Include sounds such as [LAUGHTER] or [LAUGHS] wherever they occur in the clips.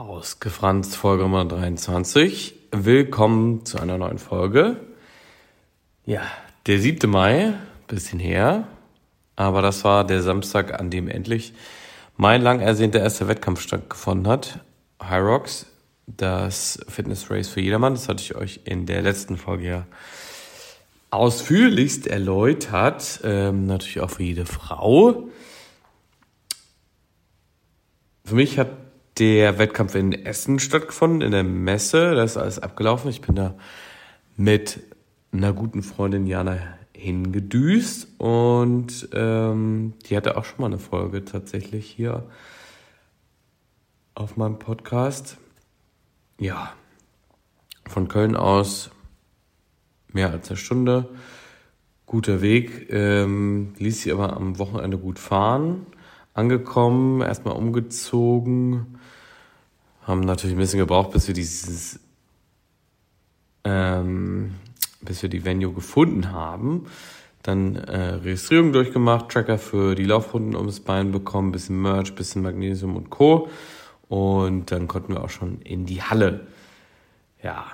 Ausgefranst Folge Nummer 23. Willkommen zu einer neuen Folge. Ja, der 7. Mai, bisschen her, aber das war der Samstag, an dem endlich mein lang ersehnter erster Wettkampf stattgefunden hat. High Rocks, das Fitness Race für jedermann. Das hatte ich euch in der letzten Folge ja ausführlichst erläutert. Ähm, natürlich auch für jede Frau. Für mich hat der Wettkampf in Essen stattgefunden, in der Messe. Da ist alles abgelaufen. Ich bin da mit einer guten Freundin Jana hingedüst und ähm, die hatte auch schon mal eine Folge tatsächlich hier auf meinem Podcast. Ja, von Köln aus mehr als eine Stunde. Guter Weg, ähm, ließ sie aber am Wochenende gut fahren. Angekommen, erstmal umgezogen, haben natürlich ein bisschen gebraucht, bis wir dieses, ähm, bis wir die Venue gefunden haben. Dann äh, Registrierung durchgemacht, Tracker für die Laufrunden ums Bein bekommen, bisschen Merch, bisschen Magnesium und Co. Und dann konnten wir auch schon in die Halle. Ja,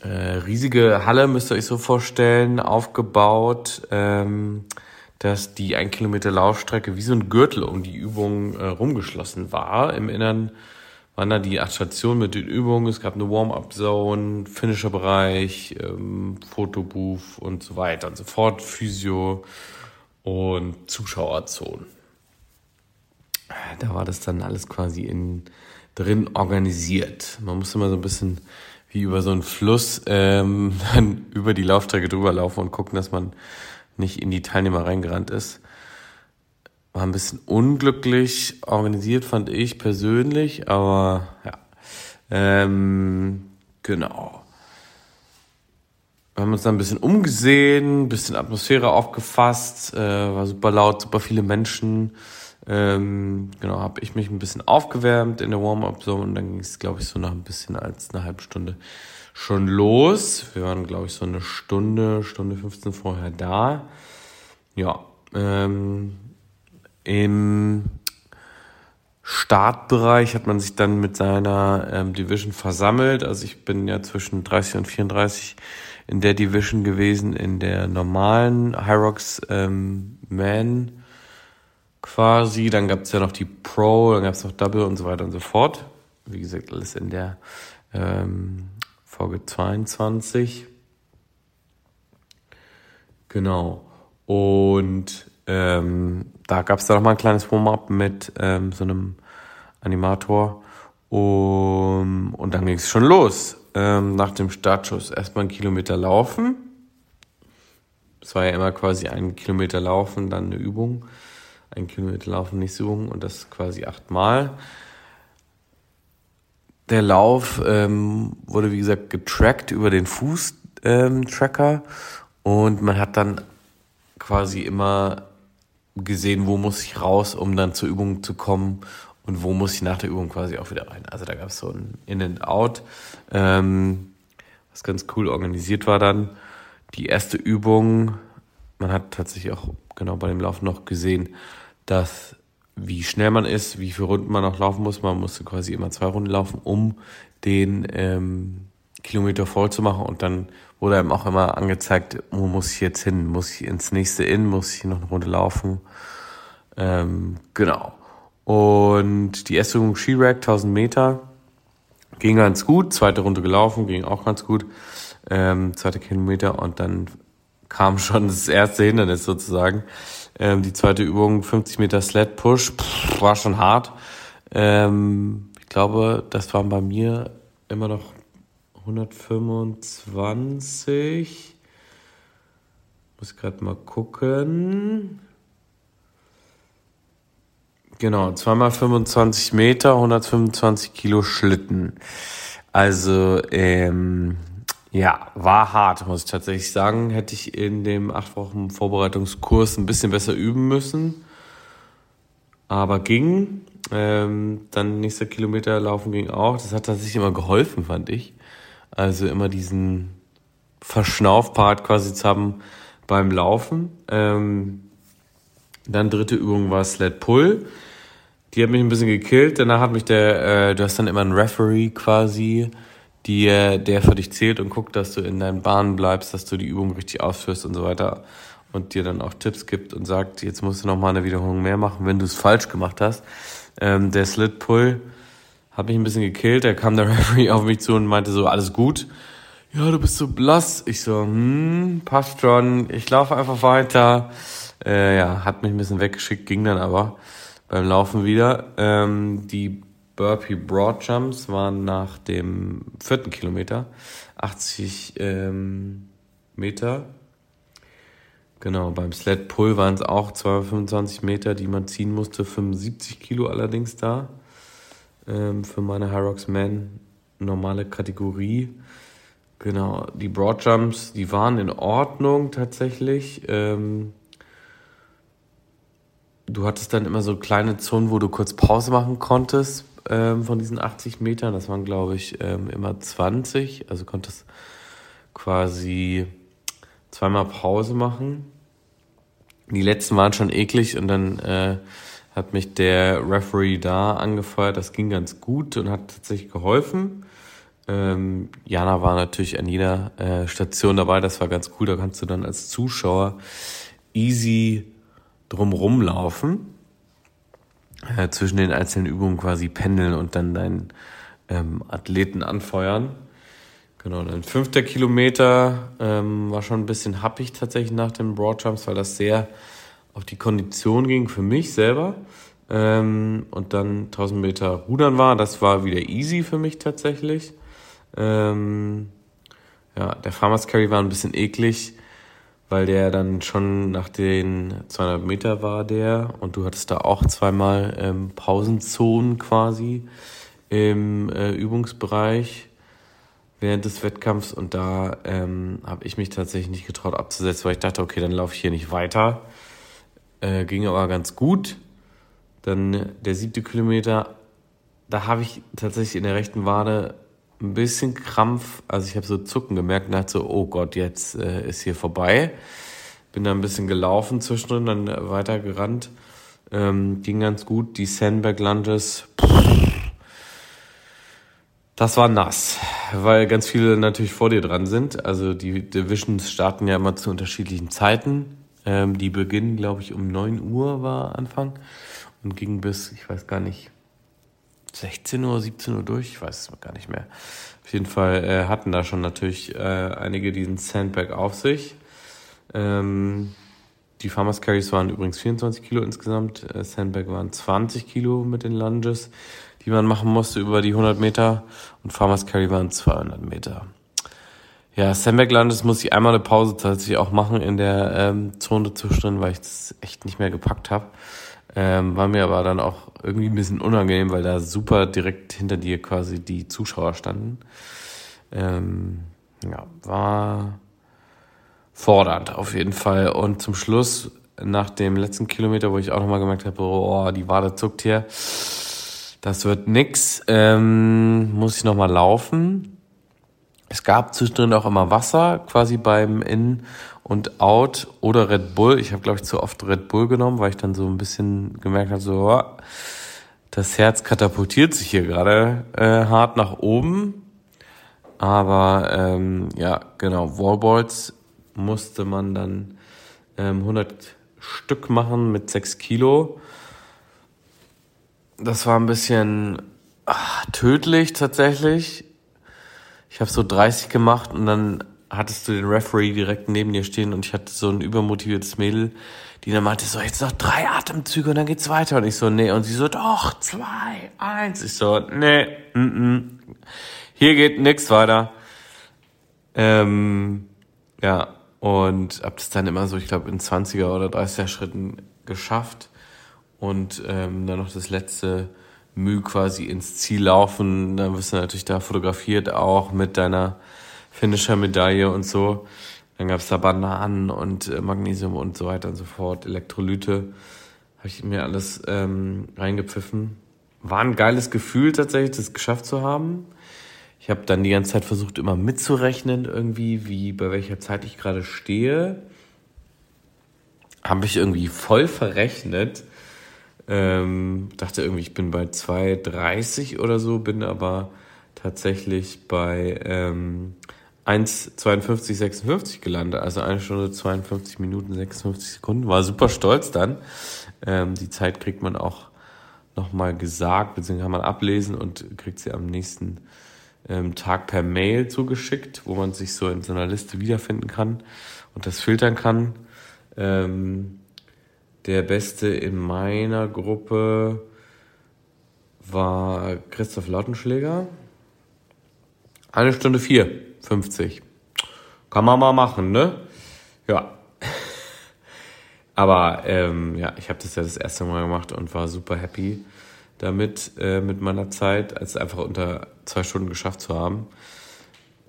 äh, riesige Halle müsst ihr euch so vorstellen, aufgebaut, ähm, dass die ein Kilometer Laufstrecke wie so ein Gürtel um die Übung äh, rumgeschlossen war. Im Innern waren da die acht mit den Übungen. Es gab eine Warm-up-Zone, Finisher-Bereich, ähm, Fotobooth und so weiter und so fort, Physio und Zuschauerzonen. Da war das dann alles quasi in, drin organisiert. Man musste immer so ein bisschen wie über so einen Fluss ähm, [LAUGHS] dann über die Laufstrecke drüber laufen und gucken, dass man nicht in die Teilnehmer reingerannt ist. War ein bisschen unglücklich organisiert, fand ich persönlich, aber ja. Ähm, genau. Wir haben uns dann ein bisschen umgesehen, ein bisschen Atmosphäre aufgefasst, äh, war super laut, super viele Menschen. Ähm, genau, habe ich mich ein bisschen aufgewärmt in der Warm-Up-Zone und dann ging es, glaube ich, so nach ein bisschen als eine halbe Stunde schon los. Wir waren, glaube ich, so eine Stunde, Stunde 15 vorher da. Ja, ähm, im Startbereich hat man sich dann mit seiner ähm, Division versammelt. Also ich bin ja zwischen 30 und 34 in der Division gewesen, in der normalen Hyrox ähm, Man quasi. Dann gab es ja noch die Pro, dann gab es noch Double und so weiter und so fort. Wie gesagt, alles in der ähm, Folge 22. Genau. Und ähm, da gab es da noch mal ein kleines Warm-up mit ähm, so einem Animator. Um, und dann ging es schon los. Ähm, nach dem Startschuss erstmal einen Kilometer laufen. Es war ja immer quasi ein Kilometer laufen, dann eine Übung. Ein Kilometer laufen, nächste Übung und das quasi achtmal. Der Lauf ähm, wurde, wie gesagt, getrackt über den Fußtracker ähm, und man hat dann quasi immer gesehen, wo muss ich raus, um dann zur Übung zu kommen und wo muss ich nach der Übung quasi auch wieder rein. Also da gab es so ein In and Out, ähm, was ganz cool organisiert war dann. Die erste Übung, man hat tatsächlich auch genau bei dem Lauf noch gesehen, dass wie schnell man ist, wie viele Runden man noch laufen muss. Man musste quasi immer zwei Runden laufen, um den ähm, Kilometer voll zu machen und dann wurde einem auch immer angezeigt, wo muss ich jetzt hin? Muss ich ins nächste Inn? Muss ich noch eine Runde laufen? Ähm, genau. Und die erste Übung Ski-Rack, 1000 Meter, ging ganz gut. Zweite Runde gelaufen, ging auch ganz gut. Ähm, zweite Kilometer und dann kam [LAUGHS] schon das erste Hindernis sozusagen. Ähm, die zweite Übung, 50 Meter Sled Push, pff, war schon hart. Ähm, ich glaube, das waren bei mir immer noch 125. Muss gerade mal gucken. Genau, zweimal 25 Meter, 125 Kilo Schlitten. Also, ähm, ja, war hart, muss ich tatsächlich sagen. Hätte ich in dem acht Wochen Vorbereitungskurs ein bisschen besser üben müssen. Aber ging. Ähm, dann nächster Kilometer laufen ging auch. Das hat tatsächlich immer geholfen, fand ich. Also immer diesen Verschnaufpart quasi zu haben beim Laufen. Ähm, dann dritte Übung war Sled Pull. die hat mich ein bisschen gekillt. Danach hat mich der, äh, du hast dann immer einen Referee quasi, die, der für dich zählt und guckt, dass du in deinen Bahnen bleibst, dass du die Übung richtig ausführst und so weiter und dir dann auch Tipps gibt und sagt, jetzt musst du noch mal eine Wiederholung mehr machen, wenn du es falsch gemacht hast. Ähm, der Slit Pull hat mich ein bisschen gekillt. Da kam der [LAUGHS] Referee auf mich zu und meinte so, alles gut. Ja, du bist so blass. Ich so, hm, passt schon. Ich laufe einfach weiter. Äh, ja, hat mich ein bisschen weggeschickt, ging dann aber beim Laufen wieder. Ähm, die Burpee Broad Jumps waren nach dem vierten Kilometer 80 ähm, Meter. Genau, beim Sled Pull waren es auch 225 Meter, die man ziehen musste, 75 Kilo allerdings da. Ähm, für meine Hyrox Man normale Kategorie. Genau, die Broad Jumps, die waren in Ordnung tatsächlich. Ähm, du hattest dann immer so kleine Zonen, wo du kurz Pause machen konntest ähm, von diesen 80 Metern. Das waren, glaube ich, ähm, immer 20. Also konntest quasi zweimal Pause machen. Die letzten waren schon eklig und dann äh, hat mich der Referee da angefeuert. Das ging ganz gut und hat tatsächlich geholfen. Ähm, Jana war natürlich an jeder äh, Station dabei. Das war ganz cool. Da kannst du dann als Zuschauer easy drumrum laufen, äh, zwischen den einzelnen Übungen quasi pendeln und dann deinen ähm, Athleten anfeuern. Genau, dann fünfter Kilometer ähm, war schon ein bisschen happig tatsächlich nach den Broadjumps, weil das sehr auf die Kondition ging für mich selber. Ähm, und dann 1000 Meter Rudern war, das war wieder easy für mich tatsächlich. Ähm, ja, der Farmers Carry war ein bisschen eklig weil der dann schon nach den 200 Meter war der und du hattest da auch zweimal ähm, Pausenzonen quasi im äh, Übungsbereich während des Wettkampfs und da ähm, habe ich mich tatsächlich nicht getraut abzusetzen, weil ich dachte, okay, dann laufe ich hier nicht weiter. Äh, ging aber ganz gut. Dann der siebte Kilometer, da habe ich tatsächlich in der rechten Wade ein bisschen Krampf, also ich habe so Zucken gemerkt und dachte so, oh Gott, jetzt äh, ist hier vorbei. Bin da ein bisschen gelaufen zwischendrin, dann weiter gerannt. Ähm, ging ganz gut. Die Sandberg Lunges, das war nass, weil ganz viele natürlich vor dir dran sind. Also die Divisions starten ja immer zu unterschiedlichen Zeiten. Ähm, die beginnen, glaube ich, um 9 Uhr war Anfang und ging bis, ich weiß gar nicht, 16 Uhr, 17 Uhr durch, ich weiß es gar nicht mehr. Auf jeden Fall äh, hatten da schon natürlich äh, einige diesen Sandbag auf sich. Ähm, die Farmers Carries waren übrigens 24 Kilo insgesamt. Äh, Sandbag waren 20 Kilo mit den Lunges, die man machen musste über die 100 Meter. Und Farmers Carry waren 200 Meter. Ja, Sandbag Lunges muss ich einmal eine Pause tatsächlich auch machen in der ähm, Zone zwischendrin, weil ich das echt nicht mehr gepackt habe. Ähm, war mir aber dann auch irgendwie ein bisschen unangenehm, weil da super direkt hinter dir quasi die Zuschauer standen. Ähm, ja, war fordernd auf jeden Fall. Und zum Schluss, nach dem letzten Kilometer, wo ich auch nochmal gemerkt habe, oh, die Wade zuckt hier, das wird nix, ähm, muss ich nochmal laufen. Es gab zwischendrin auch immer Wasser, quasi beim In- und Out oder Red Bull. Ich habe, glaube ich, zu oft Red Bull genommen, weil ich dann so ein bisschen gemerkt habe, so, oh, das Herz katapultiert sich hier gerade äh, hart nach oben. Aber ähm, ja, genau, Wallballs musste man dann ähm, 100 Stück machen mit 6 Kilo. Das war ein bisschen ach, tödlich tatsächlich. Ich habe so 30 gemacht und dann hattest du den Referee direkt neben dir stehen und ich hatte so ein übermotiviertes Mädel, die dann meinte so, jetzt noch drei Atemzüge und dann geht's weiter. Und ich so, nee. Und sie so, doch, zwei, eins. Ich so, nee, mm -mm. hier geht nix weiter. Ähm, ja, und hab das dann immer so, ich glaube, in 20er oder 30er Schritten geschafft. Und ähm, dann noch das letzte Mühe quasi ins Ziel laufen. Dann wirst du natürlich da fotografiert, auch mit deiner Finisher-Medaille und so. Dann gab es da Bananen und äh, Magnesium und so weiter und so fort, Elektrolyte. Habe ich mir alles ähm, reingepfiffen. War ein geiles Gefühl tatsächlich, das geschafft zu haben. Ich habe dann die ganze Zeit versucht, immer mitzurechnen, irgendwie, wie bei welcher Zeit ich gerade stehe. Habe ich irgendwie voll verrechnet. Ähm, dachte irgendwie, ich bin bei 2,30 oder so, bin aber tatsächlich bei ähm, 1,52,56 gelandet, also eine Stunde 52 Minuten 56 Sekunden. War super stolz dann. Ähm, die Zeit kriegt man auch nochmal gesagt, beziehungsweise kann man ablesen und kriegt sie am nächsten ähm, Tag per Mail zugeschickt, wo man sich so in so einer Liste wiederfinden kann und das filtern kann. Ähm, der Beste in meiner Gruppe war Christoph Lautenschläger. Eine Stunde vier, 50. Kann man mal machen, ne? Ja. [LAUGHS] Aber ähm, ja, ich habe das ja das erste Mal gemacht und war super happy damit, äh, mit meiner Zeit, als einfach unter zwei Stunden geschafft zu haben.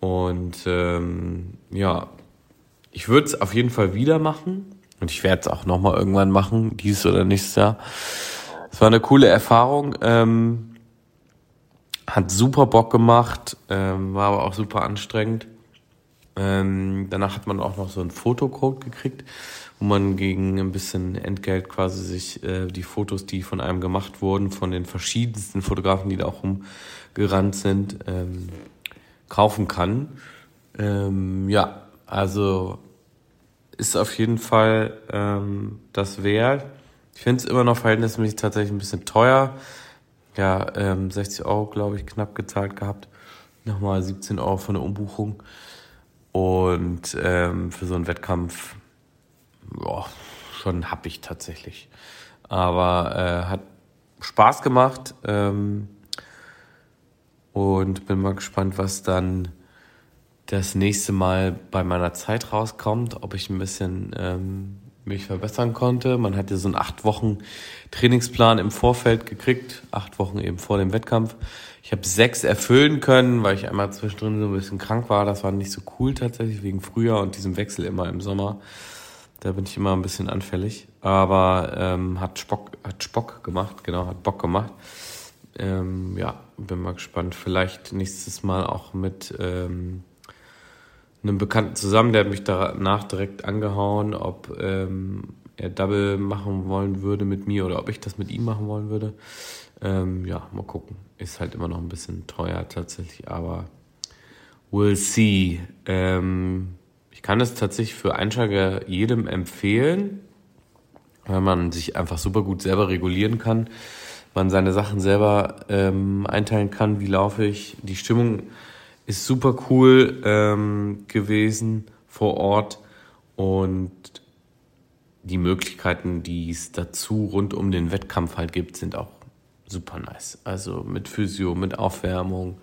Und ähm, ja, ich würde es auf jeden Fall wieder machen. Und ich werde es auch nochmal irgendwann machen, dieses oder nächstes Jahr. Es war eine coole Erfahrung. Ähm, hat super Bock gemacht, ähm, war aber auch super anstrengend. Ähm, danach hat man auch noch so einen Fotocode gekriegt, wo man gegen ein bisschen Entgelt quasi sich äh, die Fotos, die von einem gemacht wurden, von den verschiedensten Fotografen, die da auch rumgerannt sind, ähm, kaufen kann. Ähm, ja, also ist auf jeden Fall ähm, das wert. Ich finde es immer noch verhältnismäßig tatsächlich ein bisschen teuer. Ja, ähm, 60 Euro, glaube ich, knapp gezahlt gehabt. Nochmal 17 Euro von der Umbuchung. Und ähm, für so einen Wettkampf, boah, schon hab ich tatsächlich. Aber äh, hat Spaß gemacht. Ähm, und bin mal gespannt, was dann das nächste Mal bei meiner Zeit rauskommt, ob ich ein bisschen ähm, mich verbessern konnte. Man hatte so einen acht Wochen Trainingsplan im Vorfeld gekriegt, acht Wochen eben vor dem Wettkampf. Ich habe sechs erfüllen können, weil ich einmal zwischendrin so ein bisschen krank war. Das war nicht so cool tatsächlich wegen Frühjahr und diesem Wechsel immer im Sommer. Da bin ich immer ein bisschen anfällig. Aber ähm, hat Spock, hat Spock gemacht, genau, hat Bock gemacht. Ähm, ja, bin mal gespannt. Vielleicht nächstes Mal auch mit ähm, einem Bekannten zusammen, der hat mich danach direkt angehauen, ob ähm, er Double machen wollen würde mit mir oder ob ich das mit ihm machen wollen würde. Ähm, ja, mal gucken. Ist halt immer noch ein bisschen teuer tatsächlich, aber we'll see. Ähm, ich kann es tatsächlich für Einsteiger jedem empfehlen, weil man sich einfach super gut selber regulieren kann, man seine Sachen selber ähm, einteilen kann, wie laufe ich, die Stimmung ist super cool ähm, gewesen vor Ort und die Möglichkeiten, die es dazu rund um den Wettkampf halt gibt, sind auch super nice. Also mit Physio, mit Aufwärmung,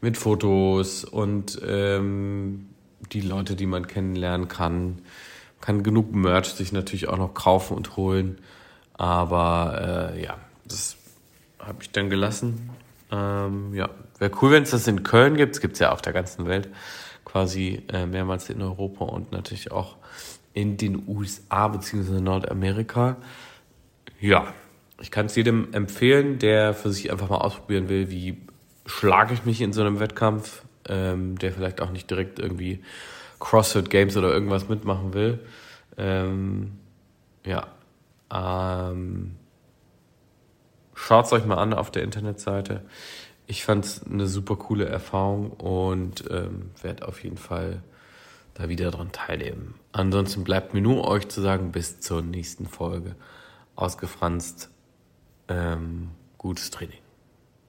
mit Fotos und ähm, die Leute, die man kennenlernen kann. Kann genug Merch sich natürlich auch noch kaufen und holen. Aber äh, ja, das habe ich dann gelassen. Ähm, ja, wäre cool, wenn es das in Köln gibt. Es gibt es ja auf der ganzen Welt, quasi äh, mehrmals in Europa und natürlich auch in den USA bzw. Nordamerika. Ja, ich kann es jedem empfehlen, der für sich einfach mal ausprobieren will, wie schlage ich mich in so einem Wettkampf, ähm, der vielleicht auch nicht direkt irgendwie CrossFit Games oder irgendwas mitmachen will. Ähm, ja, ähm, Schaut es euch mal an auf der Internetseite. Ich fand es eine super coole Erfahrung und ähm, werde auf jeden Fall da wieder dran teilnehmen. Ansonsten bleibt mir nur euch zu sagen, bis zur nächsten Folge. Ausgefranst, ähm, gutes Training.